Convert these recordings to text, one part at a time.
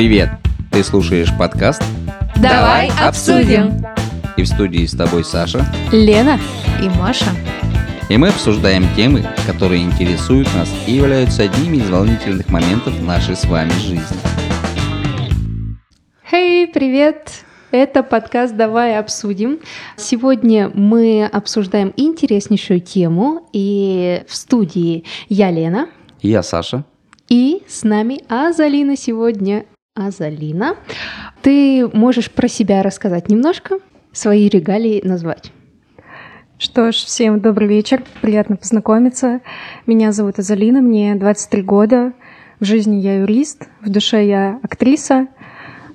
Привет! Ты слушаешь подкаст Давай обсудим. И в студии с тобой Саша. Лена и Маша. И мы обсуждаем темы, которые интересуют нас и являются одними из волнительных моментов нашей с вами жизни. Хей, hey, привет! Это подкаст «Давай обсудим». Сегодня мы обсуждаем интереснейшую тему, и в студии я Лена. Я Саша. И с нами Азалина сегодня. Азалина, ты можешь про себя рассказать немножко, свои регалии назвать. Что ж, всем добрый вечер, приятно познакомиться. Меня зовут Азалина, мне 23 года. В жизни я юрист, в душе я актриса,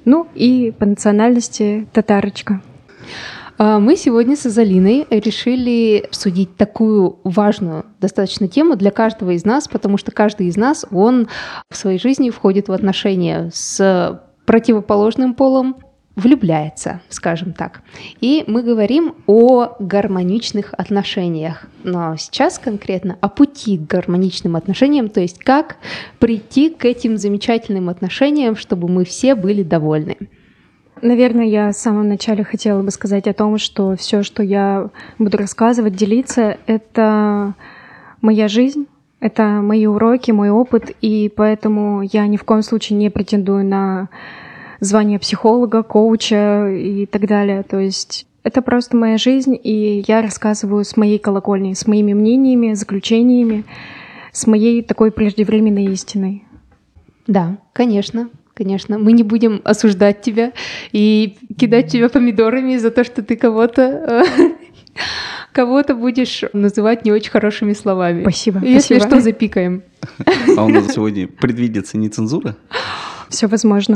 ну и по национальности татарочка. А, мы сегодня с Азалиной решили обсудить такую важную достаточно тему для каждого из нас, потому что каждый из нас, он в своей жизни входит в отношения с противоположным полом, влюбляется, скажем так. И мы говорим о гармоничных отношениях. Но сейчас конкретно о пути к гармоничным отношениям, то есть как прийти к этим замечательным отношениям, чтобы мы все были довольны. Наверное, я в самом начале хотела бы сказать о том, что все, что я буду рассказывать, делиться, это моя жизнь, это мои уроки, мой опыт, и поэтому я ни в коем случае не претендую на звание психолога, коуча и так далее. То есть это просто моя жизнь, и я рассказываю с моей колокольни, с моими мнениями, заключениями, с моей такой преждевременной истиной. Да, конечно. Конечно, мы не будем осуждать тебя и кидать тебя помидорами за то, что ты кого-то кого-то будешь называть не очень хорошими словами. Спасибо. Если спасибо. что, запикаем. А у нас сегодня предвидится не цензура? Все возможно.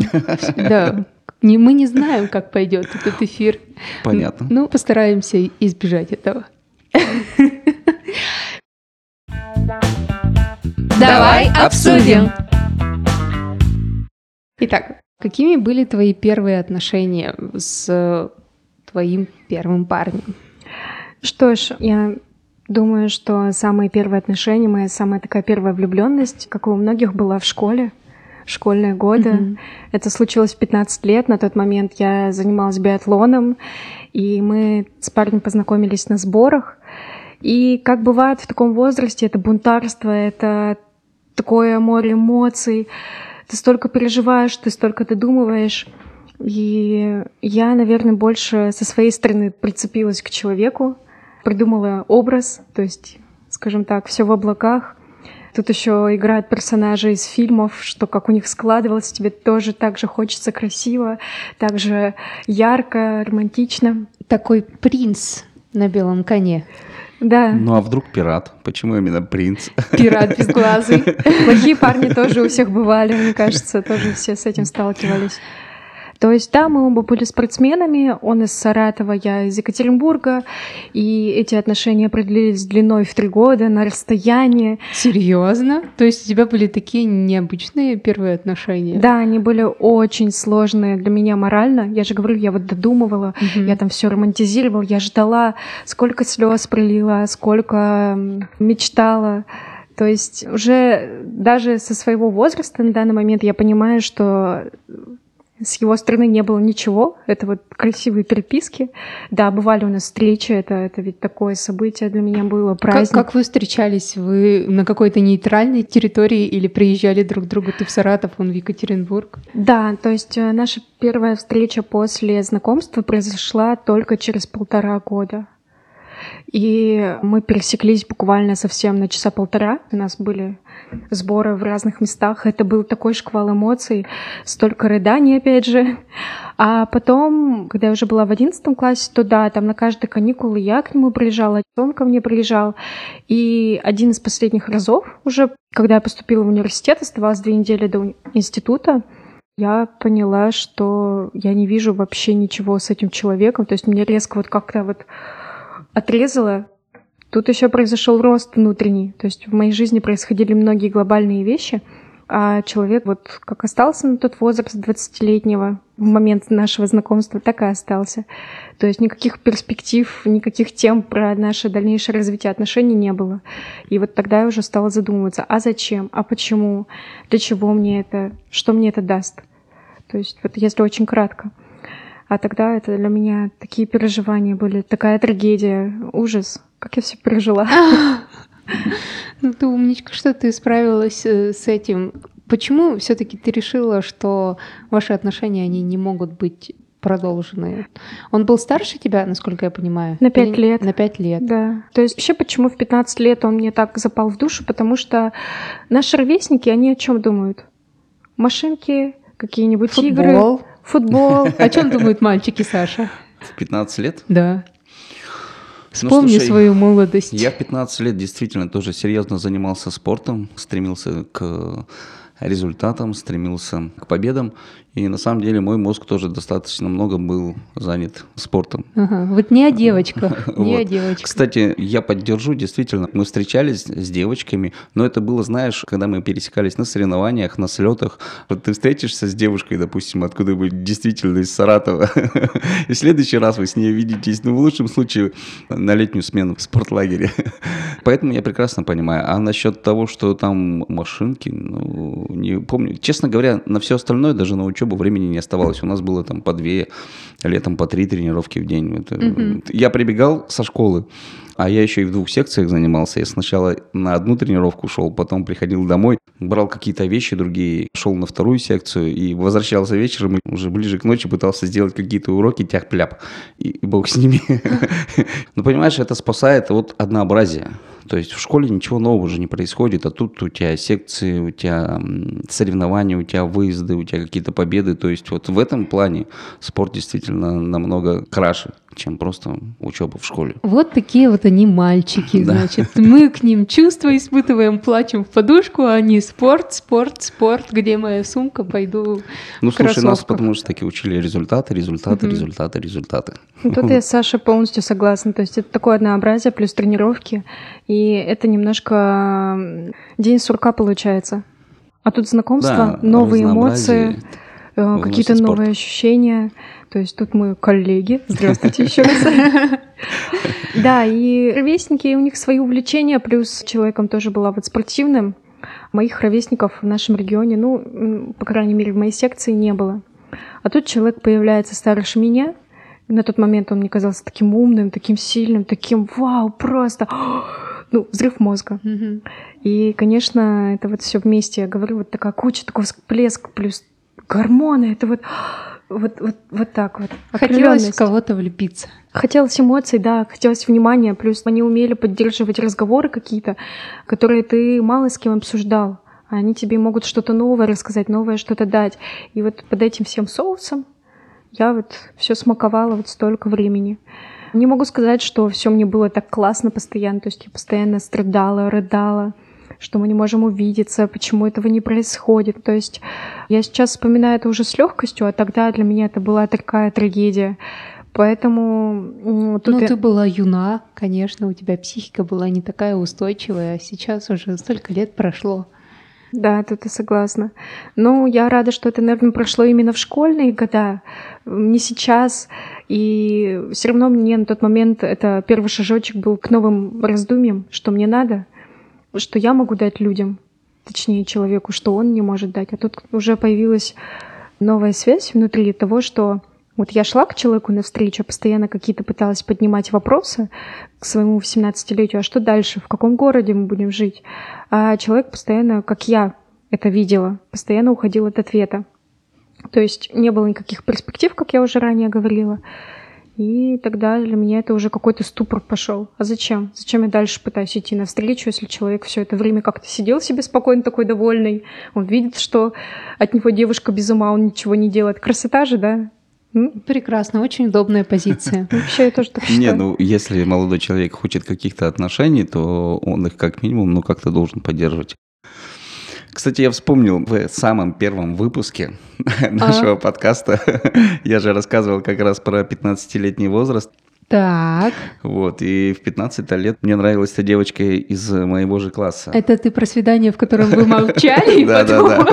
Да. Не, мы не знаем, как пойдет этот эфир. Понятно. Ну, постараемся избежать этого. Давай обсудим. Итак, какими были твои первые отношения с твоим первым парнем? Что ж, я думаю, что самые первые отношения, моя самая такая первая влюбленность, как у многих, была в школе школьные годы. Mm-hmm. Это случилось в 15 лет. На тот момент я занималась биатлоном, и мы с парнем познакомились на сборах. И как бывает в таком возрасте, это бунтарство, это такое море эмоций ты столько переживаешь, ты столько додумываешь. И я, наверное, больше со своей стороны прицепилась к человеку, придумала образ, то есть, скажем так, все в облаках. Тут еще играют персонажи из фильмов, что как у них складывалось, тебе тоже так же хочется красиво, так же ярко, романтично. Такой принц на белом коне. Да. Ну а вдруг пират? Почему именно принц? Пират безглазый. Плохие парни тоже у всех бывали, мне кажется, тоже все с этим сталкивались. То есть, да, мы оба были спортсменами, он из Саратова, я из Екатеринбурга, и эти отношения продлились длиной в три года на расстоянии. Серьезно? То есть у тебя были такие необычные первые отношения? Да, они были очень сложные для меня морально. Я же говорю, я вот додумывала, угу. я там все романтизировала, я ждала, сколько слез пролила, сколько мечтала. То есть уже даже со своего возраста на данный момент я понимаю, что с его стороны не было ничего. Это вот красивые переписки. Да, бывали у нас встречи. Это, это ведь такое событие для меня было, праздник. Как, как вы встречались? Вы на какой-то нейтральной территории или приезжали друг к другу? Ты в Саратов, он в Екатеринбург? Да, то есть э, наша первая встреча после знакомства произошла только через полтора года. И мы пересеклись буквально совсем на часа полтора. У нас были сборы в разных местах. Это был такой шквал эмоций, столько рыданий, опять же. А потом, когда я уже была в одиннадцатом классе, то да, там на каждые каникулы я к нему приезжала, он ко мне приезжал. И один из последних разов, уже когда я поступила в университет, оставалось две недели до института, я поняла, что я не вижу вообще ничего с этим человеком. То есть мне резко вот как-то вот отрезало Тут еще произошел рост внутренний. То есть в моей жизни происходили многие глобальные вещи, а человек вот как остался на тот возраст 20-летнего в момент нашего знакомства, так и остался. То есть никаких перспектив, никаких тем про наше дальнейшее развитие отношений не было. И вот тогда я уже стала задумываться, а зачем, а почему, для чего мне это, что мне это даст. То есть вот если очень кратко. А тогда это для меня такие переживания были, такая трагедия, ужас. Как я все пережила. Ну ты умничка, что ты справилась э, с этим. Почему все-таки ты решила, что ваши отношения, они не могут быть продолженные. Он был старше тебя, насколько я понимаю? На пять лет. На пять лет. Да. То есть вообще почему в 15 лет он мне так запал в душу? Потому что наши ровесники, они о чем думают? Машинки, какие-нибудь игры. Футбол. О чем думают мальчики, Саша? В 15 лет? Да. Вспомни слушай, свою молодость. Я в 15 лет действительно тоже серьезно занимался спортом, стремился к результатам, стремился к победам. И на самом деле мой мозг тоже достаточно много был занят спортом. Ага, вот не о девочках, не Вот. о девочках. Кстати, я поддержу, действительно, мы встречались с девочками, но это было, знаешь, когда мы пересекались на соревнованиях, на слетах. Вот ты встретишься с девушкой, допустим, откуда-нибудь действительно из Саратова, и в следующий раз вы с ней видитесь, ну, в лучшем случае, на летнюю смену в спортлагере. Поэтому я прекрасно понимаю. А насчет того, что там машинки, ну, не помню. Честно говоря, на все остальное, даже на учебу времени не оставалось. У нас было там по две, летом по три тренировки в день. Это- Я прибегал со школы, а я еще и в двух секциях занимался. Я сначала на одну тренировку шел, потом приходил домой, брал какие-то вещи другие, шел на вторую секцию и возвращался вечером, и уже ближе к ночи пытался сделать какие-то уроки, тяп-пляп, и, и бог с ними. Ну, понимаешь, это спасает от однообразия. То есть в школе ничего нового уже не происходит, а тут у тебя секции, у тебя соревнования, у тебя выезды, у тебя какие-то победы. То есть вот в этом плане спорт действительно намного краше, чем просто учеба в школе. Вот такие вот они мальчики, значит. Мы к ним чувства испытываем, плачем в подушку, а они спорт, спорт, спорт. Где моя сумка? Пойду Ну, слушай, нас потому что таки учили результаты, результаты, результаты, результаты. Тут я с Сашей полностью согласна. То есть это такое однообразие плюс тренировки. И это немножко день сурка получается. А тут знакомство, Да, новые эмоции, э, какие-то новые ощущения. То есть тут мы коллеги. Здравствуйте еще раз. Да, и ровесники, у них свои увлечения, плюс человеком тоже была вот спортивным. Моих ровесников в нашем регионе, ну, по крайней мере, в моей секции не было. А тут человек появляется старше меня. На тот момент он мне казался таким умным, таким сильным, таким вау, просто ну, взрыв мозга. Мгм. И, конечно, это вот все вместе, я говорю, вот такая куча, такой всплеск, плюс гормоны, это вот, вот, вот, вот так вот. Хотелось в кого-то влюбиться. Хотелось эмоций, да, хотелось внимания, плюс они умели поддерживать разговоры какие-то, которые ты мало с кем обсуждал. А они тебе могут что-то новое рассказать, новое что-то дать. И вот под этим всем соусом я вот все смаковала вот столько времени. Не могу сказать, что все мне было так классно постоянно, то есть я постоянно страдала, рыдала, что мы не можем увидеться, почему этого не происходит. То есть я сейчас вспоминаю это уже с легкостью, а тогда для меня это была такая трагедия. Поэтому тут ну, я- ты была юна, конечно, у тебя психика была не такая устойчивая, а сейчас уже столько лет прошло. Да, тут я согласна. Но я рада, что это, наверное, прошло именно в школьные года, не сейчас. И все равно мне на тот момент это первый шажочек был к новым раздумьям, что мне надо, что я могу дать людям, точнее человеку, что он не может дать. А тут уже появилась новая связь внутри того, что вот я шла к человеку навстречу, постоянно какие-то пыталась поднимать вопросы к своему 18-летию, а что дальше, в каком городе мы будем жить? А человек постоянно, как я это видела, постоянно уходил от ответа. То есть не было никаких перспектив, как я уже ранее говорила. И тогда для меня это уже какой-то ступор пошел. А зачем? Зачем я дальше пытаюсь идти навстречу, если человек все это время как-то сидел себе спокойно, такой довольный. Он видит, что от него девушка без ума, он ничего не делает. Красота же, да? Прекрасно, очень удобная позиция. Вообще я тоже так считаю. Не, ну если молодой человек хочет каких-то отношений, то он их как минимум, ну как-то должен поддерживать. Кстати, я вспомнил в самом первом выпуске нашего подкаста, я же рассказывал как раз про 15-летний возраст. Так, Вот, и в 15 лет мне нравилась эта девочка из моего же класса. это ты про свидание, в котором вы молчали, и потом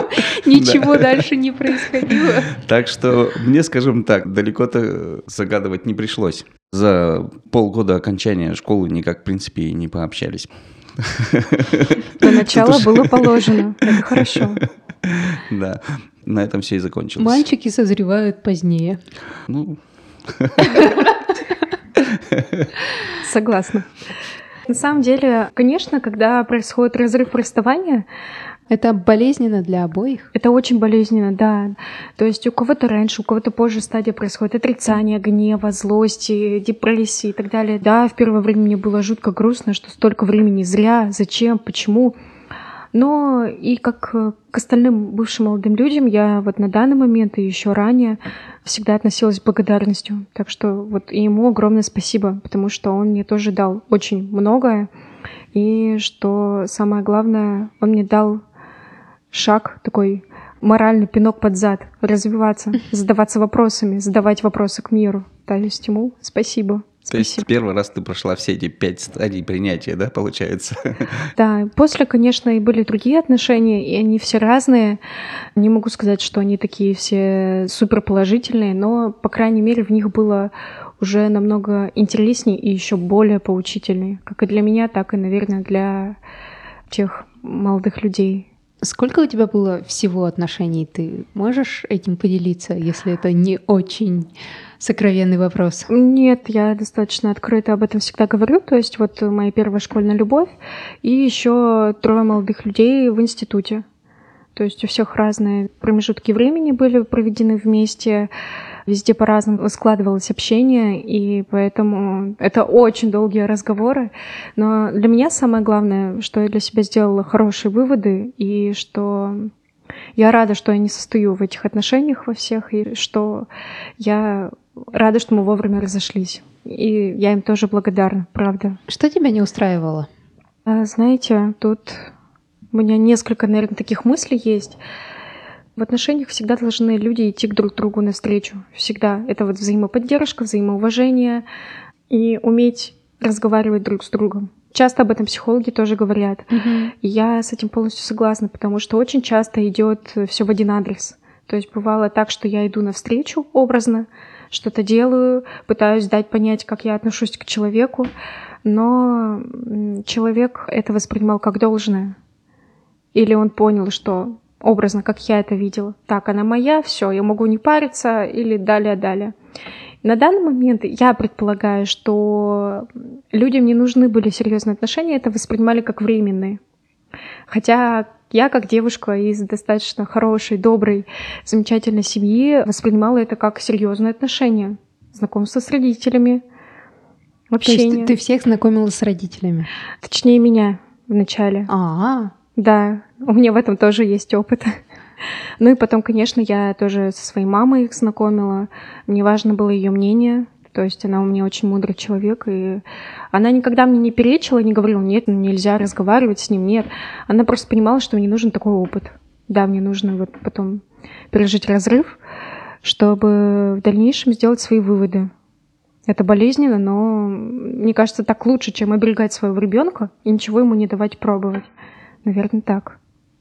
ничего дальше не происходило. Так что мне, скажем так, далеко-то загадывать не пришлось. За полгода окончания школы никак, в принципе, и не пообщались. До начала было положено. Это хорошо. Да. на этом все и закончилось. Мальчики созревают позднее. Ну, Согласна. На самом деле, конечно, когда происходит разрыв расставания, Это болезненно для обоих. это очень болезненно, да. То есть у кого-то раньше, у кого-то позже стадия происходит отрицание, гнева, злости, депрессии и так далее. Да, в первое время мне было жутко грустно, что столько времени зря, зачем, почему. Но и как э, к остальным бывшим молодым людям я вот на данный момент и еще ранее всегда относилась с благодарностью. Так что вот и ему огромное спасибо, потому что он мне тоже дал очень многое. И что самое главное, он мне дал шаг такой моральный пинок под зад, развиваться, задаваться вопросами, задавать вопросы к миру. То есть ему спасибо. то есть Спасибо. первый раз ты прошла все эти пять стадий принятия, да, получается? Да, после, конечно, и были другие отношения, и они все разные. Не могу сказать, что они такие все супер положительные, но, по крайней мере, в них было уже намного интереснее и еще более поучительнее. Как и для меня, так и, наверное, для тех молодых людей. Сколько у тебя было всего отношений? Ты можешь этим поделиться, если это не очень сокровенный вопрос? Нет, я достаточно открыто об этом всегда говорю. То есть вот моя первая школьная любовь и еще трое молодых людей в институте. То есть у всех разные промежутки времени были проведены вместе, везде по-разному складывалось общение, и поэтому это очень долгие разговоры. Но для меня самое главное, что я для себя сделала хорошие выводы, и что я рада, что я не состою в этих отношениях во всех, и что я рада, что мы вовремя разошлись. И я им тоже благодарна, правда. Что тебя не устраивало? А, Знаете, тут у меня несколько, наверное, таких мыслей есть. В отношениях всегда должны люди идти к друг другу навстречу. Всегда. Это вот взаимоподдержка, взаимоуважение и уметь разговаривать друг с другом. Часто об этом психологи тоже говорят. И я с этим полностью согласна, потому что очень часто идет все в один адрес. То есть бывало так, что я иду навстречу образно, что-то делаю, пытаюсь дать понять, как я отношусь к человеку, но человек это воспринимал как должное. Или он понял, что образно, как я это видела, так, она моя, все, я могу не париться, или далее-далее. На данный момент я предполагаю, что людям не нужны были серьезные отношения, это воспринимали как временные. Хотя я, как девушка из достаточно хорошей, доброй, замечательной семьи, воспринимала это как серьезные отношения. Знакомство с родителями, То есть общение. ты, всех знакомила с родителями? Точнее, меня вначале. А, Да, у меня в этом тоже есть опыт. Ну и потом, конечно, я тоже со своей мамой их знакомила. Мне важно было ее мнение. То есть она у меня очень мудрый человек, и она никогда мне не перечила, не говорила, нет, ну нельзя разговаривать с ним, нет. Она просто понимала, что мне нужен такой опыт. Да, мне нужно вот потом пережить разрыв, чтобы в дальнейшем сделать свои выводы. Это болезненно, но мне кажется, так лучше, чем оберегать своего ребенка и ничего ему не давать пробовать. Наверное, так.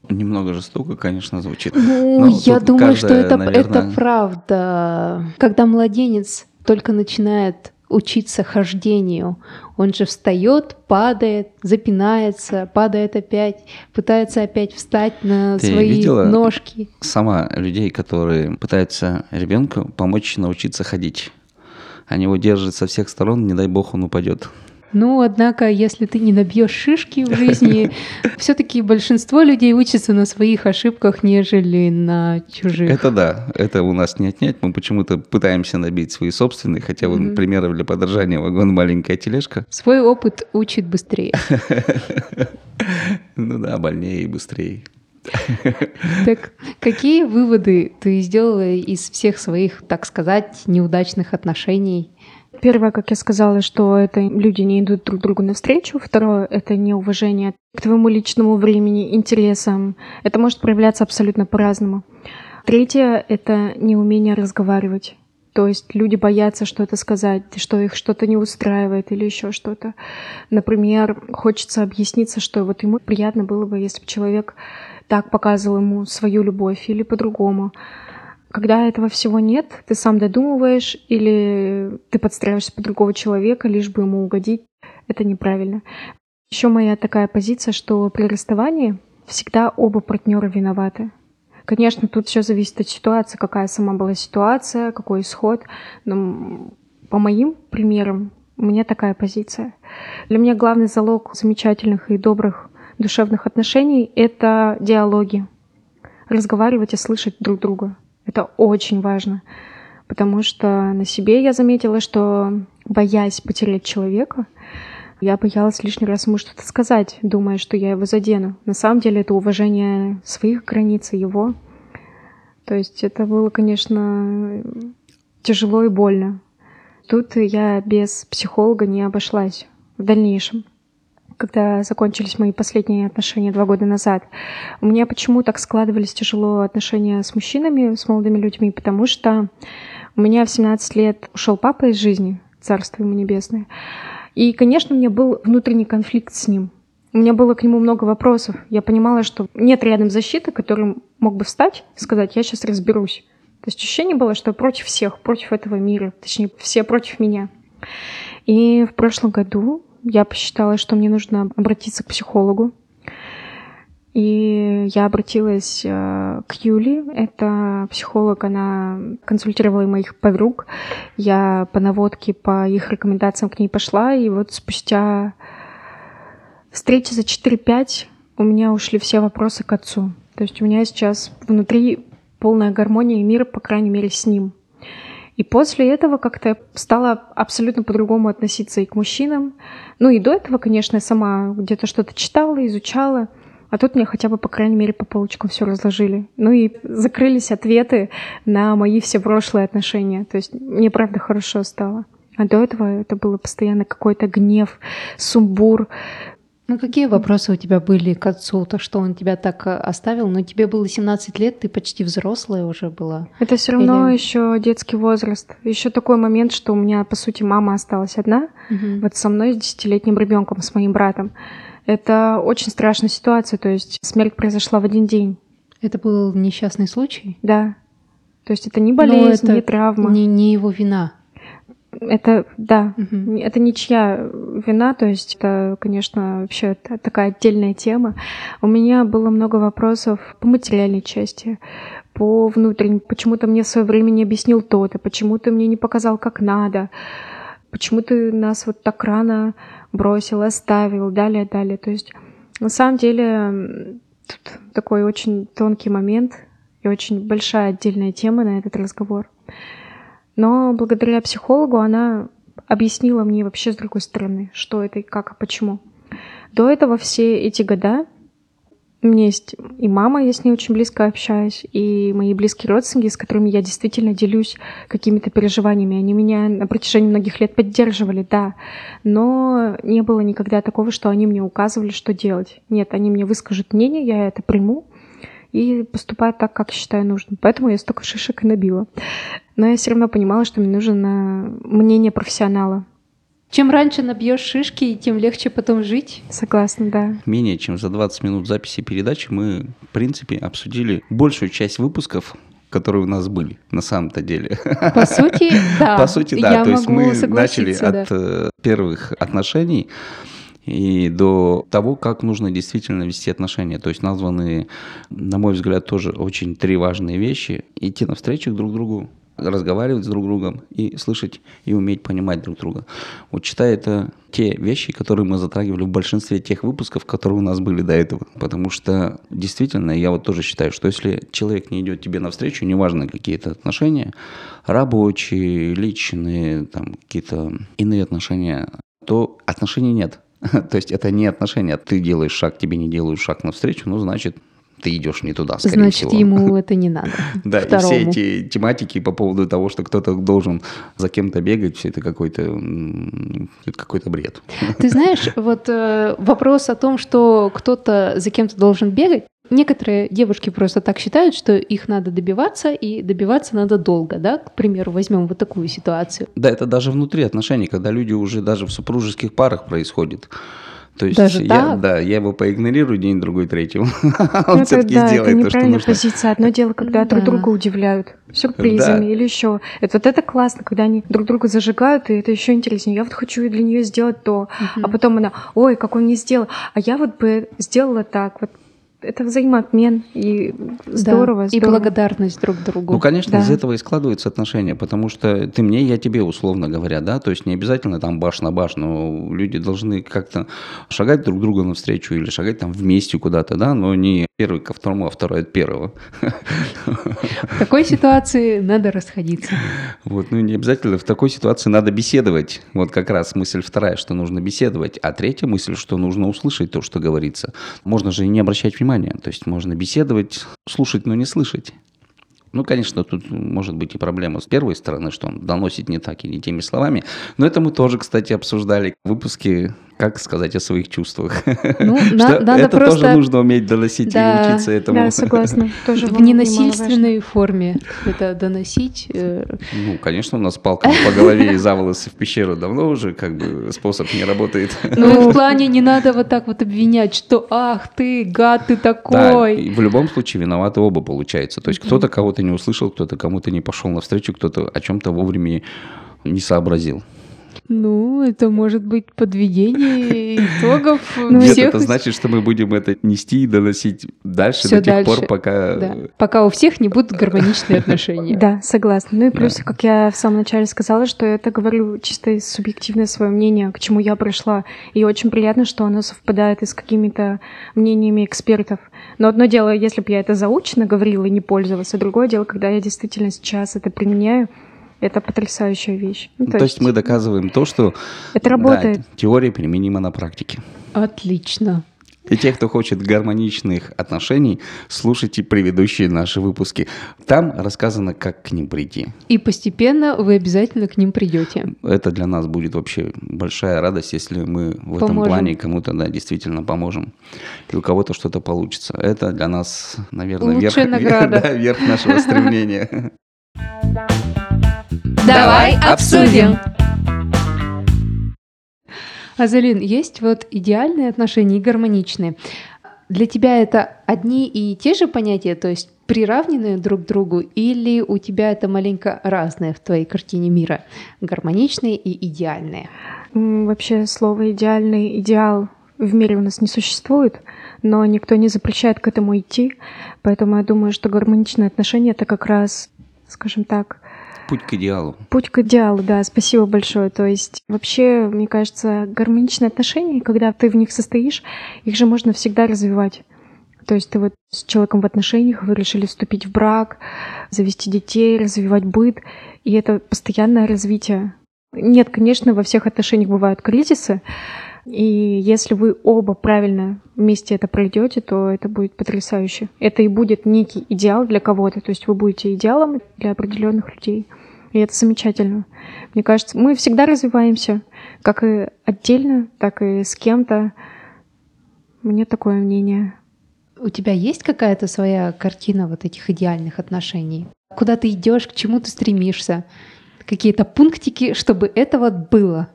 Немного жестоко, конечно, звучит. ну, я думаю, что каждая, это, наверное- это правда. Когда младенец только начинает учиться хождению, он же встает, падает, запинается, падает опять, пытается опять встать на Ты свои видела? ножки. Сама людей, которые пытаются ребенку помочь научиться ходить. Они его держат со всех сторон, не дай бог он упадет. Ну, однако, если ты не набьешь шишки в жизни, все-таки большинство людей учатся на своих ошибках, нежели на чужих. Это да, это у нас не отнять. Мы почему-то пытаемся набить свои собственные, хотя вон примеров для подражания вагон маленькая тележка. Свой опыт учит быстрее. Ну да, больнее и быстрее. Так какие выводы ты сделала из всех своих, так сказать, неудачных отношений? Первое, как я сказала, что это люди не идут друг другу навстречу. Второе — это неуважение к твоему личному времени, интересам. Это может проявляться абсолютно по-разному. Третье — это неумение разговаривать. То есть люди боятся что-то сказать, что их что-то не устраивает или еще что-то. Например, хочется объясниться, что вот ему приятно было бы, если бы человек так показывал ему свою любовь или по-другому. Когда этого всего нет, ты сам додумываешь или ты подстраиваешься под другого человека, лишь бы ему угодить. Это неправильно. Еще моя такая позиция, что при расставании всегда оба партнера виноваты. Конечно, тут все зависит от ситуации, какая сама была ситуация, какой исход. Но по моим примерам у меня такая позиция. Для меня главный залог замечательных и добрых душевных отношений — это диалоги. Разговаривать и слышать друг друга. Это очень важно. Потому что на себе я заметила, что боясь потерять человека, я боялась лишний раз ему что-то сказать, думая, что я его задену. На самом деле это уважение своих границ и его. То есть это было, конечно, тяжело и больно. Тут я без психолога не обошлась в дальнейшем. Когда закончились мои последние отношения два года назад, у меня почему так складывались тяжело отношения с мужчинами, с молодыми людьми, потому что у меня в 17 лет ушел папа из жизни, царство ему небесное. И, конечно, у меня был внутренний конфликт с ним. У меня было к нему много вопросов. Я понимала, что нет рядом защиты, который мог бы встать и сказать, я сейчас разберусь. То есть ощущение было, что против всех, против этого мира, точнее, все против меня. И в прошлом году я посчитала, что мне нужно обратиться к психологу. И я обратилась э, к Юле, это психолог, она консультировала моих подруг. Я по наводке, по их рекомендациям к ней пошла, и вот спустя встречи за 4-5 у меня ушли все вопросы к отцу. То есть у меня сейчас внутри полная гармония и мир, по крайней мере, с ним. И после этого как-то стала абсолютно по-другому относиться и к мужчинам. Ну и до этого, конечно, я сама где-то что-то читала, изучала. А тут мне хотя бы, по крайней мере, по полочкам все разложили. Ну и закрылись ответы на мои все прошлые отношения. То есть мне правда хорошо стало. А до этого это было постоянно какой-то гнев, сумбур. Ну какие вопросы у тебя были к отцу? То, что он тебя так э, оставил? Но ну, тебе было 17 лет, ты почти взрослая уже была. Это все равно Или... еще детский возраст. Еще такой момент, что у меня, по сути, мама осталась одна. Угу. Вот со мной, с десятилетним ребенком, с моим братом. Это очень страшная ситуация, то есть смерть произошла в один день. Это был несчастный случай? Да. То есть это не болезнь, это не травма. Не, не его вина. Это, да, угу. это ничья вина, то есть это, конечно, вообще такая отдельная тема. У меня было много вопросов по материальной части, по внутренней. Почему ты мне в свое время не объяснил то-то, почему ты мне не показал, как надо, почему ты нас вот так рано бросил, оставил, далее, далее. То есть на самом деле тут такой очень тонкий момент и очень большая отдельная тема на этот разговор. Но благодаря психологу она объяснила мне вообще с другой стороны, что это и как, и почему. До этого все эти года у меня есть и мама, я с ней очень близко общаюсь, и мои близкие родственники, с которыми я действительно делюсь какими-то переживаниями. Они меня на протяжении многих лет поддерживали, да. Но не было никогда такого, что они мне указывали, что делать. Нет, они мне выскажут мнение, я это приму и поступаю так, как считаю нужным. Поэтому я столько шишек и набила. Но я все равно понимала, что мне нужно мнение профессионала. Чем раньше набьешь шишки, тем легче потом жить. Согласна, да. Менее чем за 20 минут записи передачи мы, в принципе, обсудили большую часть выпусков, которые у нас были на самом-то деле. По сути, да. По сути, да. Я То есть мы начали да. от э, первых отношений и до того, как нужно действительно вести отношения. То есть названы, на мой взгляд, тоже очень три важные вещи. Идти навстречу друг другу, разговаривать с друг другом и слышать и уметь понимать друг друга. Вот читая это те вещи, которые мы затрагивали в большинстве тех выпусков, которые у нас были до этого. Потому что действительно, я вот тоже считаю, что если человек не идет тебе навстречу, неважно какие-то отношения, рабочие, личные, там какие-то иные отношения, то отношений нет. То есть это не отношения. Ты делаешь шаг, тебе не делают шаг навстречу, ну, значит, ты идешь не туда, скорее Значит, всего. ему это не надо. Да, и все эти тематики по поводу того, что кто-то должен за кем-то бегать, все это какой-то какой-то бред. Ты знаешь, вот э, вопрос о том, что кто-то за кем-то должен бегать, Некоторые девушки просто так считают, что их надо добиваться, и добиваться надо долго, да? К примеру, возьмем вот такую ситуацию. Да, это даже внутри отношений, когда люди уже даже в супружеских парах происходит. То есть Даже я, так? да, я его поигнорирую день, другой, третий. Он все-таки да, сделает это то, что нужно. позиция. Одно дело, когда друг друга удивляют сюрпризами или еще. Это вот это классно, когда они друг друга зажигают, и это еще интереснее. Я вот хочу для нее сделать то, а потом она, ой, как он не сделал, а я вот бы сделала так. Вот это взаимообмен, и здорово, да, здорово. И благодарность друг другу. Ну, конечно, Да. из этого и складываются отношения, потому что ты мне, я тебе, условно говоря, да, то есть не обязательно там баш на баш, но люди должны как-то шагать друг другу навстречу или шагать там вместе куда-то, да, но не первый ко второму, а второй от первого. В такой ситуации надо расходиться. Вот, ну не обязательно в такой ситуации надо беседовать. Вот как раз мысль вторая, что нужно беседовать, а третья мысль, что нужно услышать то, что говорится. Можно же и не обращать внимания, то есть можно беседовать, слушать, но не слышать. Ну, конечно, тут может быть и проблема с первой стороны, что он доносит не так и не теми словами. Но это мы тоже, кстати, обсуждали в выпуске «Как сказать о своих чувствах». Ну, на- надо это тоже просто нужно уметь доносить Да. и учиться этому. Да, согласна. Тоже в ненасильственной форме это доносить. э, Ну, конечно, у нас палками по голове и за волосы в пещеру давно уже как бы способ не работает. Ну, в плане не надо вот так вот обвинять, что ах ты, гад ты Да, такой. и в любом случае виноваты оба получается. То есть кто-то кого-то не услышал, кто-то кому-то не пошел навстречу, кто-то о чем-то вовремя не сообразил. Ну, это может быть подведение итогов Нет, всех. это значит, что мы будем это нести и доносить дальше Всё до тех дальше. пор, пока... Да. Пока у всех не будут гармоничные отношения. Да, согласна. Ну и плюс, Да. как я в самом начале сказала, что я это говорю чисто из субъективное свое мнение, к чему я пришла. И очень приятно, что оно совпадает и с какими-то мнениями экспертов. Но одно дело, если бы я это заучено говорила и не пользовалась, а другое дело, когда я действительно сейчас это применяю, это потрясающая вещь. Ну, То, есть мы доказываем то, что это да, работает. теория применима на практике. Отлично. И те, кто хочет гармоничных отношений, слушайте предыдущие наши выпуски. Там рассказано, как к ним прийти. И постепенно вы обязательно к ним придете. Это для нас будет вообще большая радость, если мы в этом Поможем. плане кому-то да, действительно поможем. И у кого-то что-то получится. Это для нас, наверное, верх, награда. да, верх нашего стремления. Давай обсудим. Азалин, есть вот идеальные отношения и гармоничные. Для тебя это одни и те же понятия, то есть приравненные друг к другу, или у тебя это маленько разное в твоей картине мира? Гармоничные и идеальные. Вообще слово идеальный идеал в мире у нас не существует, но никто не запрещает к этому идти, поэтому я думаю, что гармоничные отношения это как раз, скажем так, Путь к идеалу. путь к идеалу, да, спасибо большое. То есть вообще, мне кажется, гармоничные отношения, когда ты в них состоишь, их же можно всегда развивать. То есть ты вот с человеком в отношениях, вы решили вступить в брак, завести детей, развивать быт, и это постоянное развитие. Нет, конечно, во всех отношениях бывают кризисы, и если вы оба правильно вместе это пройдете, то это будет потрясающе. Это и будет некий идеал для кого-то, то есть вы будете идеалом для определенных людей. И это замечательно. Мне кажется, мы всегда развиваемся, как и отдельно, так и с кем-то. Мне такое мнение. У тебя есть какая-то своя картина вот этих идеальных отношений? Куда ты идешь, к чему ты стремишься? Какие-то пунктики, чтобы это вот было?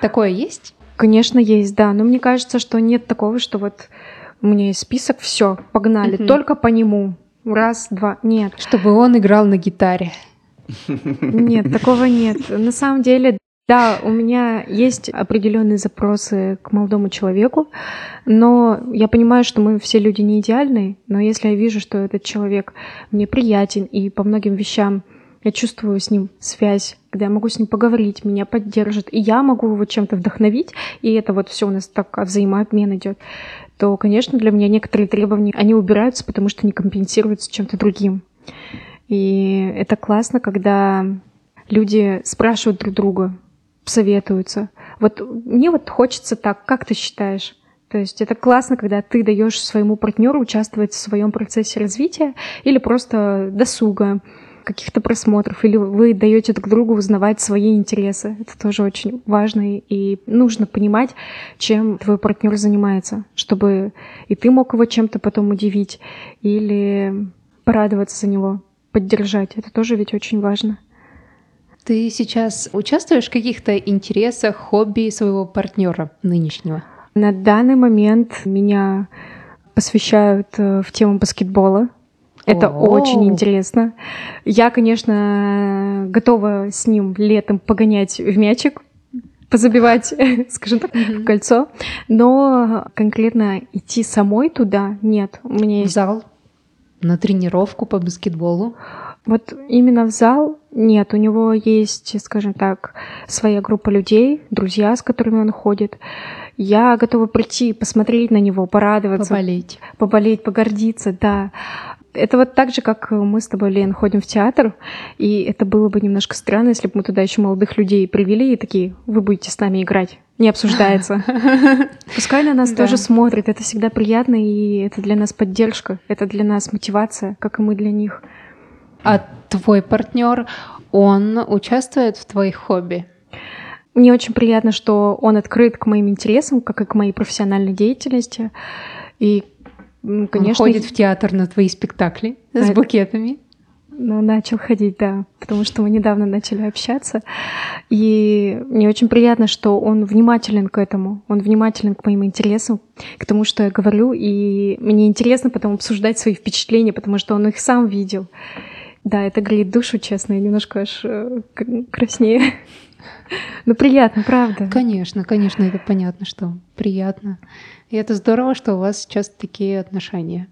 Такое есть? Конечно, есть, да. Но мне кажется, что нет такого, что вот у меня есть список, все, погнали, Мгм. только по нему. Раз, два. Нет, Чтобы он играл на гитаре. нет, такого нет. На самом деле, да, у меня есть определенные запросы к молодому человеку, но я понимаю, что мы все люди не идеальные, но если я вижу, что этот человек мне приятен и по многим вещам я чувствую с ним связь, когда я могу с ним поговорить, меня поддержит, и я могу его чем-то вдохновить, и это вот все у нас так а, взаимообмен идет, то, конечно, для меня некоторые требования, они убираются, потому что не компенсируются чем-то другим. И это классно, когда люди спрашивают друг друга, советуются. Вот мне вот хочется так, как ты считаешь? То есть это классно, когда ты даешь своему партнеру участвовать в своем процессе развития или просто досуга, каких-то просмотров, или вы даете друг другу узнавать свои интересы. Это тоже очень важно, и нужно понимать, чем твой партнер занимается, чтобы и ты мог его чем-то потом удивить, или порадоваться за него, поддержать. Это тоже ведь очень важно. Ты сейчас участвуешь в каких-то интересах, хобби своего партнера нынешнего? На данный момент меня посвящают э, в тему баскетбола. Это О. очень интересно. Я, конечно, готова с ним летом погонять в мячик. позабивать, скажем так, в кольцо. Но конкретно идти самой туда нет. У меня В зал на тренировку по баскетболу. Вот именно в зал нет, у него есть, скажем так, своя группа людей, друзья, с которыми он ходит. Я готова прийти, посмотреть на него, порадоваться, Поболеть. поболеть, погордиться, да. Это вот так же, как мы с тобой, Лен, ходим в театр, и это было бы немножко странно, если бы мы туда еще молодых людей привели и такие, вы будете с нами играть. Не обсуждается. Пускай на нас Да. тоже смотрят, это всегда приятно, и это для нас поддержка, это для нас мотивация, как и мы для них. А твой партнер, он участвует в твоих хобби? Мне очень приятно, что он открыт к моим интересам, как и к моей профессиональной деятельности. И, конечно, он ходит в театр на твои спектакли с букетами. ну, начал ходить, да, потому что мы недавно начали общаться. И мне очень приятно, что он внимателен к этому, он внимателен к моим интересам, к тому, что я говорю. И мне интересно потом обсуждать свои впечатления, потому что он их сам видел. Да, это греет душу, честно, я немножко аж э, к- краснею. Ну, приятно, правда. Конечно, конечно, это понятно, что приятно. И это здорово, что у вас сейчас такие отношения.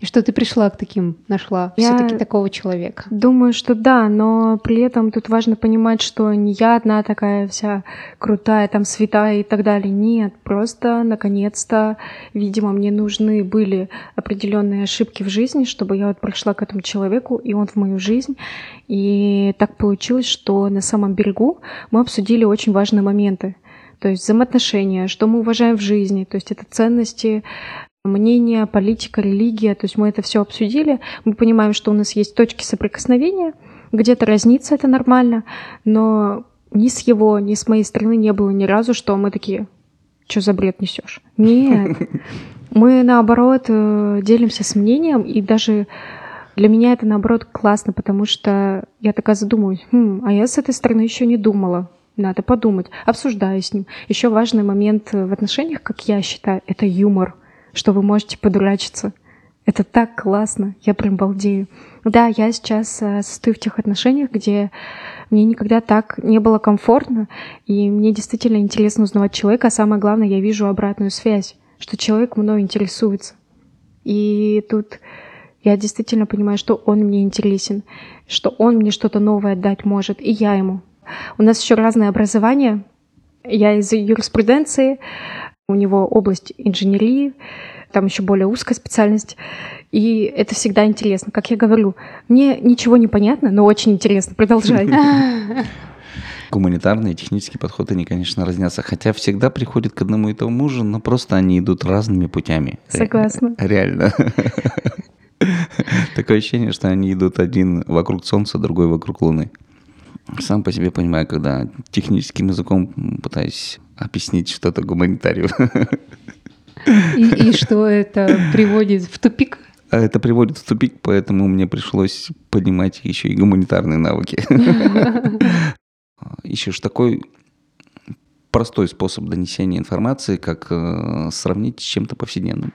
И что ты пришла к таким, нашла Я- все-таки такого человека. Думаю, что да, но при этом тут важно понимать, что не я одна такая вся крутая, там святая и так далее. Нет, просто наконец-то, видимо, мне нужны были определенные ошибки в жизни, чтобы я вот пришла к этому человеку, и он в мою жизнь. И так получилось, что на самом берегу мы обсудили очень важные моменты. То есть взаимоотношения, что мы уважаем в жизни, то есть это ценности, мнение, политика, религия, то есть мы это все обсудили, мы понимаем, что у нас есть точки соприкосновения, где-то разнится это нормально, но ни с его, ни с моей стороны не было ни разу, что мы такие, что за бред несешь? Нет, мы наоборот э, делимся с мнением, и даже для меня это наоборот классно, потому что я такая задумываюсь, «Хм, а я с этой стороны еще не думала. Надо подумать, обсуждаю с ним. Еще важный момент э, в отношениях, как я считаю, это юмор, что вы можете подурачиться. Это так классно, я прям балдею. Да, я сейчас э, состою в тех отношениях, где мне никогда так не было комфортно, и мне действительно интересно узнавать человека, а самое главное, я вижу обратную связь, что человек мной интересуется. И тут я действительно понимаю, что он мне интересен, что он мне что-то новое дать может, и я ему. У нас еще разное образование. Я из юриспруденции, у него область инженерии, там еще более узкая специальность. И это всегда интересно. Как я говорю, мне ничего не понятно, но очень интересно. Продолжай. Гуманитарные и технические подходы, они, конечно, разнятся. Хотя всегда приходят к одному и тому же, но просто они идут разными путями. Согласна. Ре- Реально. Такое ощущение, что они идут один вокруг Солнца, другой вокруг Луны. Сам по себе понимаю, когда техническим языком пытаюсь объяснить что-то гуманитарию. И, и что это приводит в тупик? А Это приводит в тупик, поэтому мне пришлось поднимать еще и гуманитарные навыки. Ищешь такой простой способ донесения информации, как э, сравнить с чем-то повседневным.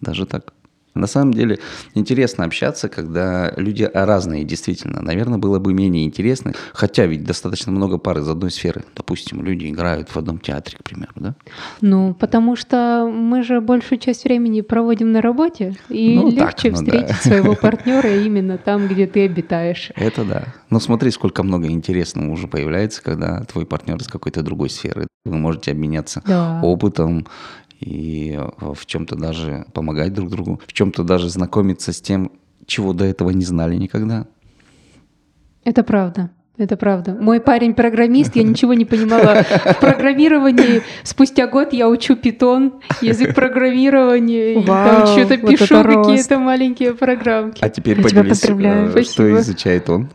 Даже так. На самом деле интересно общаться, когда люди разные, действительно. Наверное, было бы менее интересно. Хотя ведь достаточно много пар из одной сферы. Допустим, люди играют в одном театре, к примеру, да? Ну, потому что мы же большую часть времени проводим на работе, и Ну, так, легче ну да. встретить своего партнера именно там, где ты обитаешь. Это да. Но смотри, сколько много интересного уже появляется, когда твой партнер из какой-то другой сферы. Вы можете обменяться Да. опытом и в чем-то даже помогать друг другу, в чем-то даже знакомиться с тем, чего до этого не знали никогда. Это правда. Это правда. Мой парень программист, я ничего не понимала в программировании. Спустя год я учу питон, язык программирования, и там Вау, что-то вот пишу, какие-то маленькие программки. А теперь Я тебя поделись, поздравляю. э, Спасибо. что изучает он.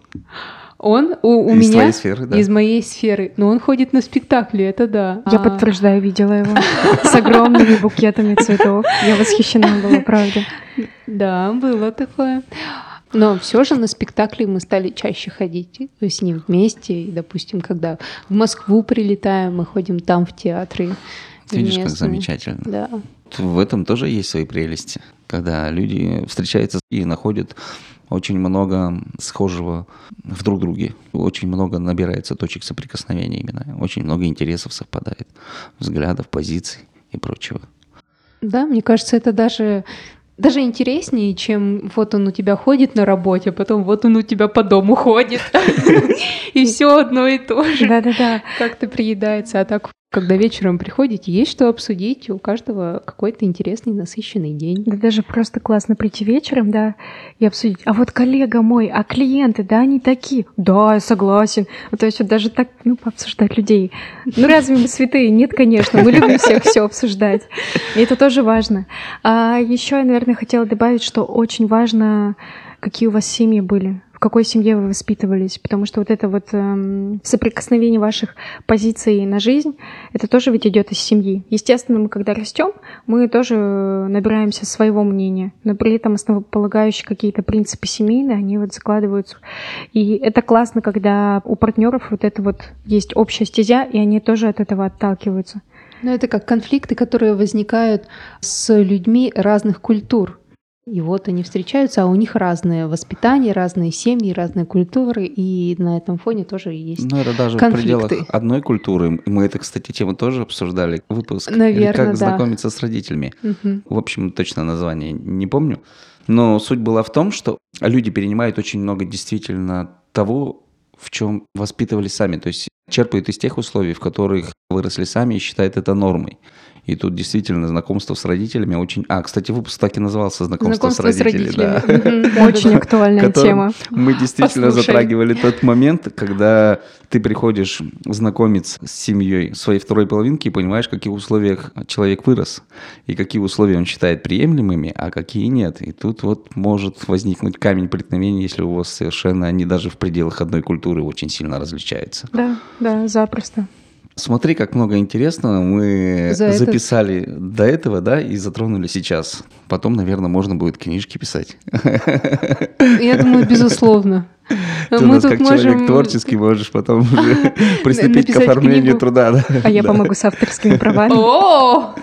Он у, у Из меня твоей сферы, да. из моей сферы, но он ходит на спектакли, это да. Я А, подтверждаю, видела его с огромными букетами цветов. Я восхищена была, правда. Да, было такое. Но все же на спектакли мы стали чаще ходить с ним вместе. И, допустим, когда в Москву прилетаем, мы ходим там в театры. Видишь, как замечательно. Да. В этом тоже есть свои прелести, когда люди встречаются и находят очень много схожего в друг друге. Очень много набирается точек соприкосновения именно. Очень много интересов совпадает. Взглядов, позиций и прочего. Да, мне кажется, это даже даже интереснее, чем вот он у тебя ходит на работе, а потом вот он у тебя по дому ходит. И все одно и то же. Да-да-да. Как-то приедается. А так, когда вечером приходите, есть что обсудить, у каждого какой-то интересный, насыщенный день. Да даже просто классно прийти вечером, да, и обсудить. А вот коллега мой, а клиенты, да, они такие. Да, я согласен. Ну, То есть вот даже так, ну, пообсуждать людей. Ну, разве мы святые? Нет, конечно. Мы любим всех все обсуждать. И это тоже важно. А еще я, наверное, хотела добавить, что очень важно, какие у вас семьи были, какой семье вы воспитывались, потому что вот это вот эм, соприкосновение ваших позиций на жизнь, это тоже ведь идет из семьи. Естественно, мы когда растем, мы тоже набираемся своего мнения, но при этом основополагающие какие-то принципы семейные, они вот закладываются. И это классно, когда у партнеров вот это вот есть общая стезя, и они тоже от этого отталкиваются. Но это как конфликты, которые возникают с людьми разных культур. И вот они встречаются, а у них разное воспитание, разные семьи, разные культуры, и на этом фоне тоже есть. Ну, это даже в конфликты. пределах одной культуры. Мы это, кстати, тему тоже обсуждали. Выпуск. Наверно, Или как да. знакомиться с родителями. Мгм. В общем, точно название не помню. Но суть была в том, что люди перенимают очень много действительно того, в чем воспитывались сами. То есть черпают из тех условий, в которых выросли сами и считают это нормой. И тут действительно знакомство с родителями очень... А, кстати, выпуск так и назывался «Знакомство, Знакомство с родителями». да. Мгм, да, Очень актуальная тема. Мы действительно Послушай. затрагивали тот момент, когда ты приходишь знакомиться с семьей своей второй половинки и понимаешь, в каких условиях человек вырос, и какие условия он считает приемлемыми, а какие нет. И тут вот может возникнуть камень преткновения, если у вас совершенно они даже в пределах одной культуры очень сильно различаются. Да, да, запросто. Смотри, как много интересного мы За этот- записали до этого, да, и затронули сейчас. Потом, наверное, можно будет книжки писать. Я думаю, безусловно. Ты у нас как человек творческий можешь потом уже приступить к написать оформлению книгу. труда. да. А я Да. помогу с авторскими правами. О!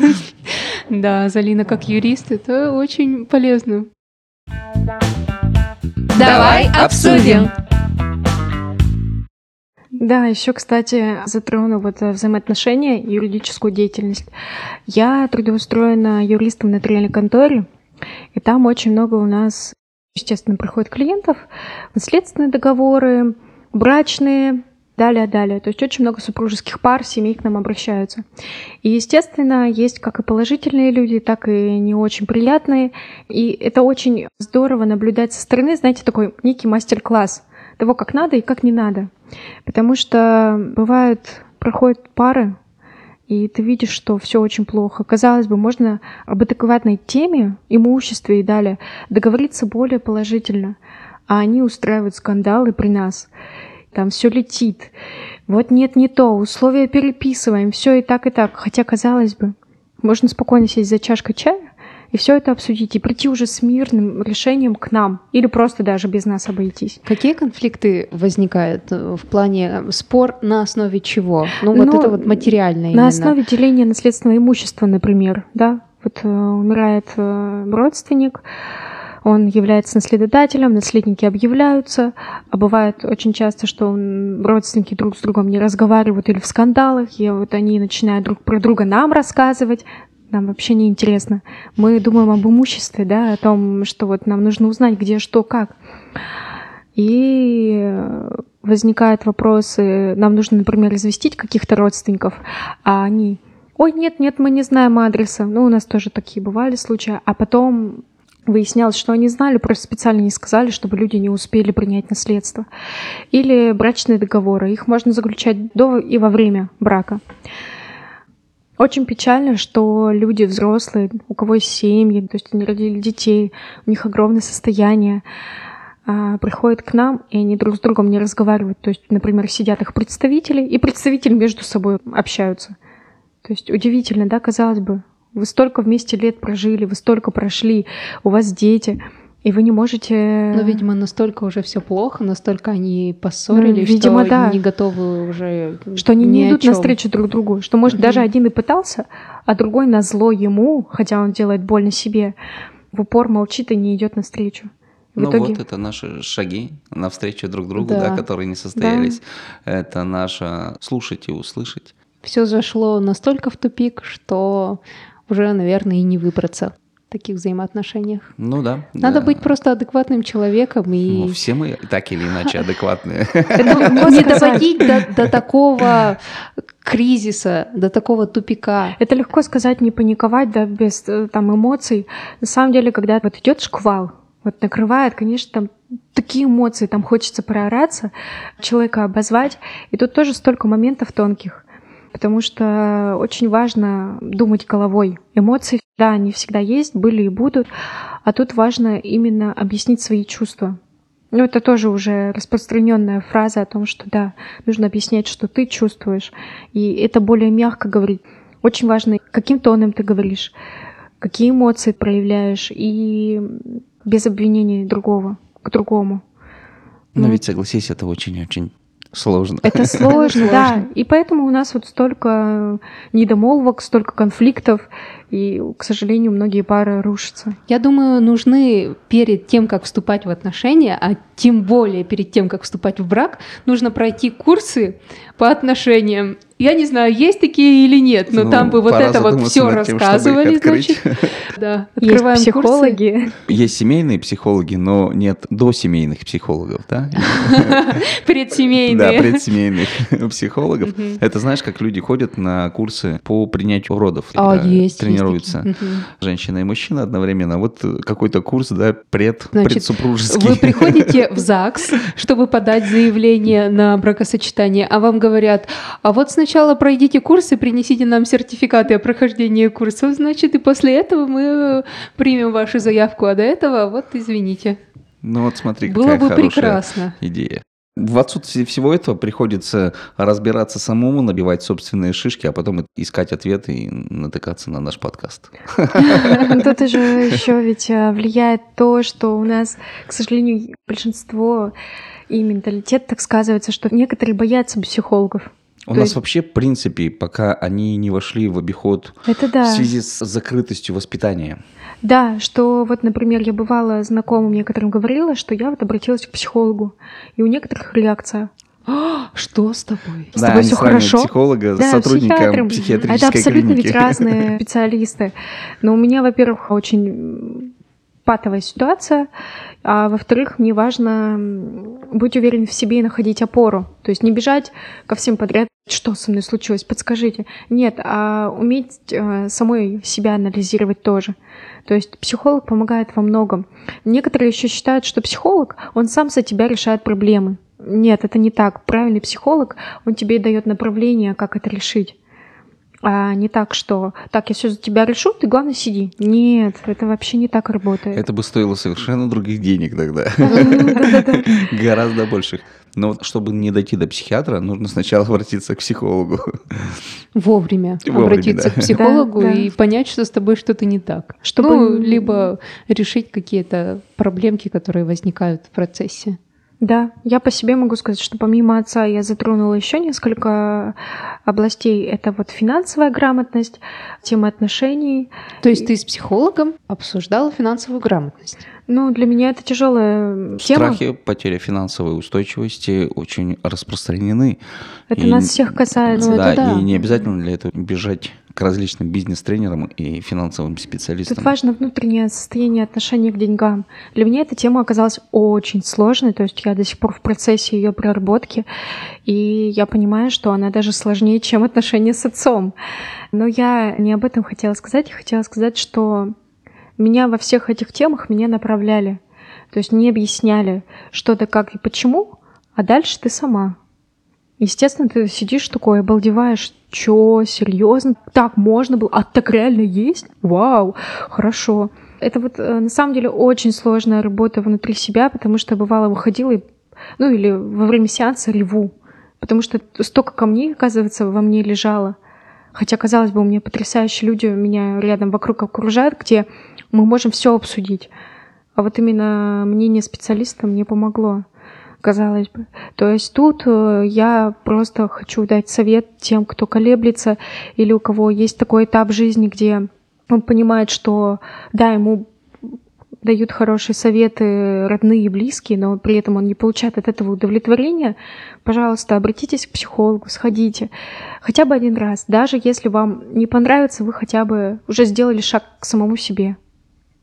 Да, Залина как юрист, это очень полезно. Давай обсудим. Да, еще, кстати, затрону вот э, взаимоотношения и юридическую деятельность. Я трудоустроена юристом в нотариальной конторе, и там очень много у нас, естественно, приходит клиентов, наследственные договоры, брачные, далее, далее. То есть очень много супружеских пар, семей к нам обращаются. И, естественно, есть как и положительные люди, так и не очень приятные. И это очень здорово наблюдать со стороны, знаете, такой некий мастер-класс того, как надо и как не надо. Потому что бывают, проходят пары, и ты видишь, что все очень плохо. Казалось бы, можно об адекватной теме, имуществе и далее договориться более положительно, а они устраивают скандалы при нас. Там все летит. Вот нет, не то, условия переписываем, все и так, и так. Хотя, казалось бы, можно спокойно сесть за чашкой чая и все это обсудить, и прийти уже с мирным решением к нам, или просто даже без нас обойтись. Какие конфликты возникают э, в плане спор на основе чего? Ну, вот Ну, это вот материальное На именно. основе деления наследственного имущества, например, да, вот э, умирает э, родственник, он является наследодателем, наследники объявляются, а бывает очень часто, что м, родственники друг с другом не разговаривают или в скандалах, и вот они начинают друг про друга нам рассказывать, нам вообще не интересно. Мы думаем об имуществе, да, о том, что вот нам нужно узнать, где, что, как. И возникают вопросы, нам нужно, например, известить каких-то родственников, а они, ой, нет, нет, мы не знаем адреса. Ну, у нас тоже такие бывали случаи. А потом выяснялось, что они знали, просто специально не сказали, чтобы люди не успели принять наследство. Или брачные договоры. Их можно заключать до и во время брака. Очень печально, что люди взрослые, у кого есть семьи, то есть они родили детей, у них огромное состояние, а, приходят к нам, и они друг с другом не разговаривают. То есть, например, сидят их представители, и представители между собой общаются. То есть удивительно, да, казалось бы, вы столько вместе лет прожили, вы столько прошли, у вас дети, и вы не можете... Но, видимо, настолько уже все плохо, настолько они поссорились, Ну, видимо, что да. не готовы уже что они ни не о идут навстречу друг другу, что, может, даже один и пытался, а другой на зло ему, хотя он делает больно себе, в упор молчит и не идет навстречу. В ну итоге... вот это наши шаги навстречу друг другу, да, Да. которые не состоялись. Это наше слушать и услышать. Все зашло настолько в тупик, что уже, наверное, и не выбраться таких взаимоотношениях. Ну да. Надо да. быть просто адекватным человеком и Ну, все мы так или иначе адекватные. Это легко не сказать. доводить до, до такого кризиса, до такого тупика. Это легко сказать, не паниковать, да, без э, там эмоций. На самом деле, когда вот идет шквал, вот накрывает, конечно, там такие эмоции, там хочется проораться, человека обозвать. И тут тоже столько моментов тонких. Потому что очень важно думать головой. Эмоции, да, они всегда есть, были и будут. А тут важно именно объяснить свои чувства. Ну, это тоже уже распространенная фраза о том, что да, нужно объяснять, что ты чувствуешь. И это более мягко говорить. Очень важно, каким тоном ты говоришь, какие эмоции проявляешь, и без обвинения другого к другому. Но Ну, ведь согласись, это очень-очень сложно. Это сложно, да. И поэтому у нас вот столько недомолвок, столько конфликтов, и, к сожалению, многие пары рушатся. Я думаю, нужны перед тем, как вступать в отношения, а тем более перед тем, как вступать в брак, нужно пройти курсы по отношениям. Я не знаю, есть такие или нет, но Ну, там бы вот это вот все тем, рассказывали, значит. Да, Есть открываем курсы. психологи. Есть семейные психологи, но нет досемейных психологов, да? предсемейные. Да, предсемейных психологов. Это знаешь, как люди ходят на курсы по принятию родов. А, есть. Тренируются. есть. Женщина и мужчина одновременно. Вот какой-то курс, да, пред, предсупружеский. Вы приходите в ЗАГС, чтобы подать заявление на бракосочетание, а вам говорят, а вот сначала пройдите курсы, принесите нам сертификаты о прохождении курсов, значит, и после этого мы э, примем вашу заявку, а до этого, вот, извините. Ну вот смотри, Было какая бы хорошая прекрасно. идея. В отсутствии всего этого приходится разбираться самому, набивать собственные шишки, а потом искать ответы и натыкаться на наш подкаст. Тут же еще ведь а, влияет то, что у нас, к сожалению, большинство и менталитет так сказывается, что некоторые боятся психологов. У То нас есть- вообще, в принципе, пока они не вошли в обиход Это да. в связи с закрытостью воспитания. Да, что вот, например, я бывала знакомым некоторым говорила, что я вот обратилась к психологу, и у некоторых реакция. А, Что с тобой? С да, тобой сравнивают хорошо? психолога Да, сотрудником психиатром. А психиатрической Это абсолютно клиники. ведь разные специалисты. Но у меня, во-первых, очень патовая ситуация, а во-вторых, мне важно быть уверенной в себе и находить опору. То есть не бежать ко всем подряд, что со мной случилось, подскажите. Нет, а уметь э, самой себя анализировать тоже. То есть психолог помогает во многом. Некоторые еще считают, что психолог, он сам за тебя решает проблемы. Нет, это не так. Правильный психолог, он тебе дает направление, как это решить. А не так, что так, я все за тебя решу, ты главное сиди. Нет, это вообще не так работает. Это бы стоило совершенно других денег тогда. Гораздо больших. Но вот чтобы не дойти до психиатра, нужно сначала обратиться к психологу. Вовремя, Вовремя, обратиться да. к психологу Да, да. и понять, что с тобой что-то не так. Чтобы Ну, либо решить какие-то проблемки, которые возникают в процессе. Да, я по себе могу сказать, что помимо отца я затронула еще несколько областей. Это вот финансовая грамотность, тема отношений. То есть ты с психологом обсуждала финансовую грамотность. Ну, для меня это тяжелая тема. Страхи, потеря финансовой устойчивости очень распространены. Это И- нас всех касается. Ну, да, это да. и не обязательно для этого бежать к различным бизнес-тренерам и финансовым Тут специалистам. важно внутреннее состояние отношения к деньгам. Для меня эта тема оказалась очень сложной, то есть я до сих пор в процессе ее проработки, и я понимаю, что она даже сложнее, чем отношения с отцом. Но я не об этом хотела сказать, я хотела сказать, что меня во всех этих темах меня направляли, то есть не объясняли, что да как и почему, а дальше ты сама. Естественно, ты сидишь такой, обалдеваешь, чё, серьезно? Так можно было? А так реально есть? Вау, хорошо. Это вот э, на самом деле очень сложная работа внутри себя, потому что бывало выходила и, ну или во время сеанса реву, потому что столько камней, оказывается, во мне лежало. Хотя, казалось бы, у меня потрясающие люди меня рядом вокруг окружают, где мы можем все обсудить. А вот именно мнение специалиста мне помогло казалось бы. То есть тут э, я просто хочу дать совет тем, кто колеблется или у кого есть такой этап жизни, где он понимает, что да, ему дают хорошие советы родные и близкие, но при этом он не получает от этого удовлетворения, пожалуйста, обратитесь к психологу, сходите. Хотя бы один раз. Даже если вам не понравится, вы хотя бы уже сделали шаг к самому себе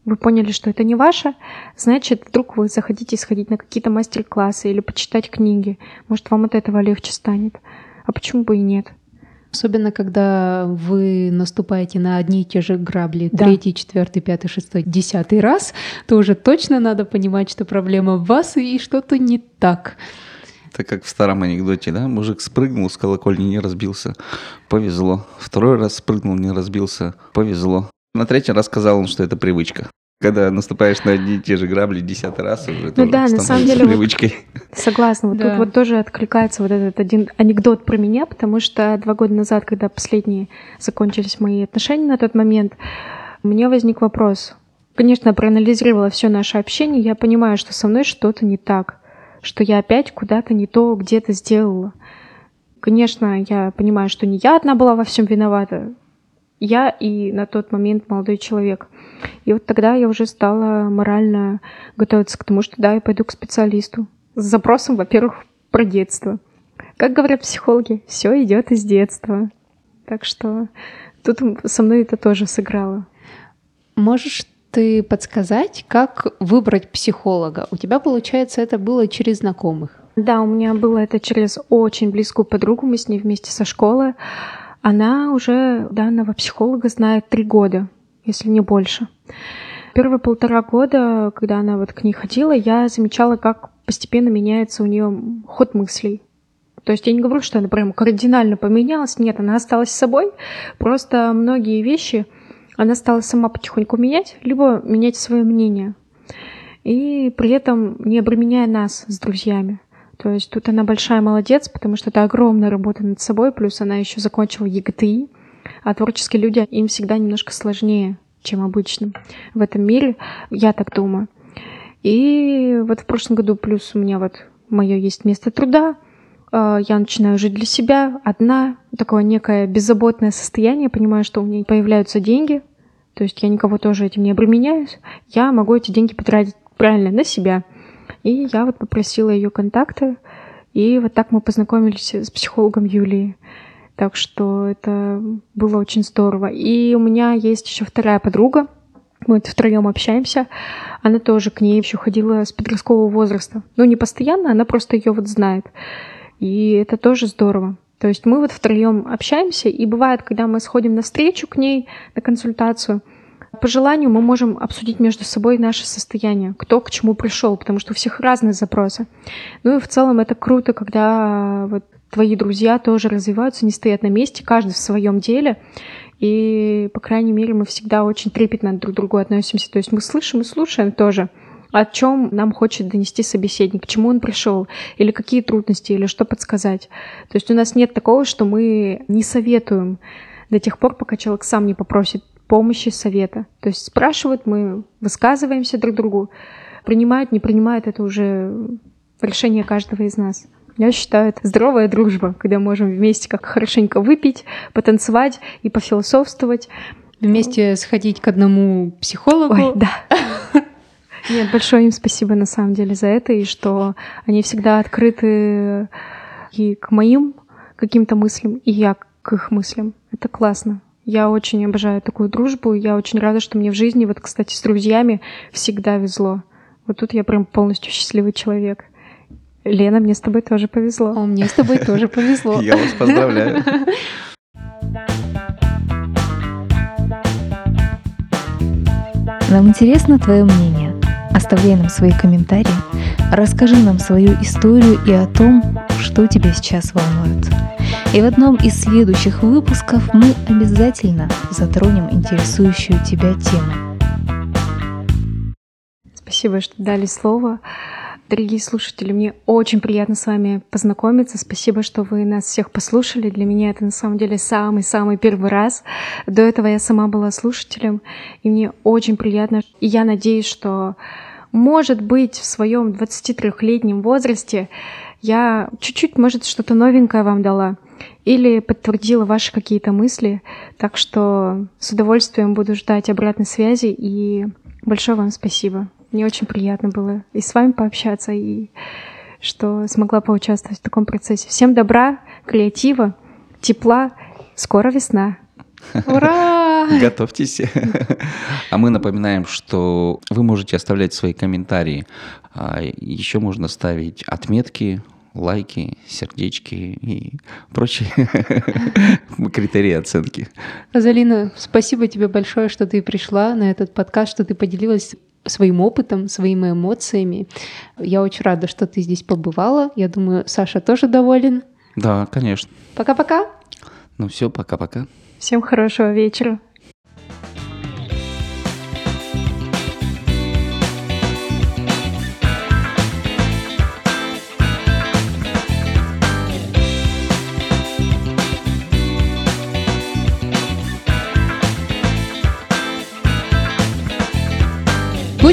вы поняли, что это не ваше, значит, вдруг вы захотите сходить на какие-то мастер-классы или почитать книги. Может, вам от этого легче станет. А почему бы и нет? Особенно, когда вы наступаете на одни и те же грабли Да. третий, четвертый, пятый, шестой, десятый раз, то уже точно надо понимать, что проблема в вас и что-то не так. Это как в старом анекдоте, да? Мужик спрыгнул с колокольни, не разбился. Повезло. Второй раз спрыгнул, не разбился. Повезло. На третий раз сказал он, что это привычка. Когда наступаешь на одни и те же грабли десятый раз, уже Ну да, на самом деле вот- привычкой. Согласна. Вот Да. тут вот тоже откликается вот этот один анекдот про меня, потому что два года назад, когда последние закончились мои отношения на тот момент, у меня возник вопрос. Конечно, я проанализировала все наше общение, я понимаю, что со мной что-то не так, что я опять куда-то не то где-то сделала. Конечно, я понимаю, что не я одна была во всем виновата, я и на тот момент молодой человек. И вот тогда я уже стала морально готовиться к тому, что да, я пойду к специалисту. С запросом, во-первых, про детство. Как говорят психологи, все идет из детства. Так что тут со мной это тоже сыграло. Можешь ты подсказать, как выбрать психолога? У тебя, получается, это было через знакомых. Да, у меня было это через очень близкую подругу, мы с ней вместе со школы. Она уже данного психолога знает три года, если не больше. Первые полтора года, когда она вот к ней ходила, я замечала, как постепенно меняется у нее ход мыслей. То есть я не говорю, что она прям кардинально поменялась, нет, она осталась собой, просто многие вещи она стала сама потихоньку менять, либо менять свое мнение. И при этом не обременяя нас с друзьями. То есть тут она большая молодец, потому что это огромная работа над собой, плюс она еще закончила ЕГТИ, а творческие люди, им всегда немножко сложнее, чем обычным в этом мире, я так думаю. И вот в прошлом году плюс у меня вот мое есть место труда, э, я начинаю жить для себя, одна, такое некое беззаботное состояние, понимаю, что у меня появляются деньги, то есть я никого тоже этим не обременяюсь, я могу эти деньги потратить правильно на себя. И я вот попросила ее контакты, и вот так мы познакомились с психологом Юлией. Так что это было очень здорово. И у меня есть еще вторая подруга, мы втроем общаемся. Она тоже к ней еще ходила с подросткового возраста. Ну, не постоянно, она просто ее вот знает. И это тоже здорово. То есть мы вот втроем общаемся, и бывает, когда мы сходим на встречу к ней, на консультацию, по желанию мы можем обсудить между собой наше состояние, кто к чему пришел, потому что у всех разные запросы. Ну и в целом это круто, когда вот твои друзья тоже развиваются, не стоят на месте, каждый в своем деле. И, по крайней мере, мы всегда очень трепетно друг к другу относимся. То есть мы слышим и слушаем тоже, о чем нам хочет донести собеседник, к чему он пришел, или какие трудности, или что подсказать. То есть у нас нет такого, что мы не советуем до тех пор, пока человек сам не попросит помощи, совета. То есть спрашивают, мы высказываемся друг другу, принимают, не принимают, это уже решение каждого из нас. Я считаю, это здоровая дружба, когда можем вместе как хорошенько выпить, потанцевать и пофилософствовать. Вместе сходить к одному психологу. Ой, да. Нет, большое им спасибо на самом деле за это, и что они всегда открыты и к моим каким-то мыслям, и я к их мыслям. Это классно. Я очень обожаю такую дружбу, и я очень рада, что мне в жизни, вот, кстати, с друзьями всегда везло. Вот тут я прям полностью счастливый человек. Лена, мне с тобой тоже повезло. А мне с тобой тоже повезло. Я вас поздравляю. Нам интересно твое мнение. Оставляй нам свои комментарии, расскажи нам свою историю и о том, что тебя сейчас волнует. И в одном из следующих выпусков мы обязательно затронем интересующую тебя тему. Спасибо, что дали слово. Дорогие слушатели, мне очень приятно с вами познакомиться. Спасибо, что вы нас всех послушали. Для меня это на самом деле самый-самый первый раз. До этого я сама была слушателем, и мне очень приятно. И я надеюсь, что может быть, в своем 23-летнем возрасте я чуть-чуть, может, что-то новенькое вам дала или подтвердила ваши какие-то мысли. Так что с удовольствием буду ждать обратной связи и большое вам спасибо. Мне очень приятно было и с вами пообщаться, и что смогла поучаствовать в таком процессе. Всем добра, креатива, тепла. Скоро весна. Ура! Готовьтесь. А мы напоминаем, что вы можете оставлять свои комментарии. А Еще можно ставить отметки, лайки, сердечки и прочие критерии оценки. Розалина, спасибо тебе большое, что ты пришла на этот подкаст, что ты поделилась своим опытом, своими эмоциями. Я очень рада, что ты здесь побывала. Я думаю, Саша тоже доволен. Да, конечно. Пока-пока. Ну все, пока-пока. Всем хорошего вечера.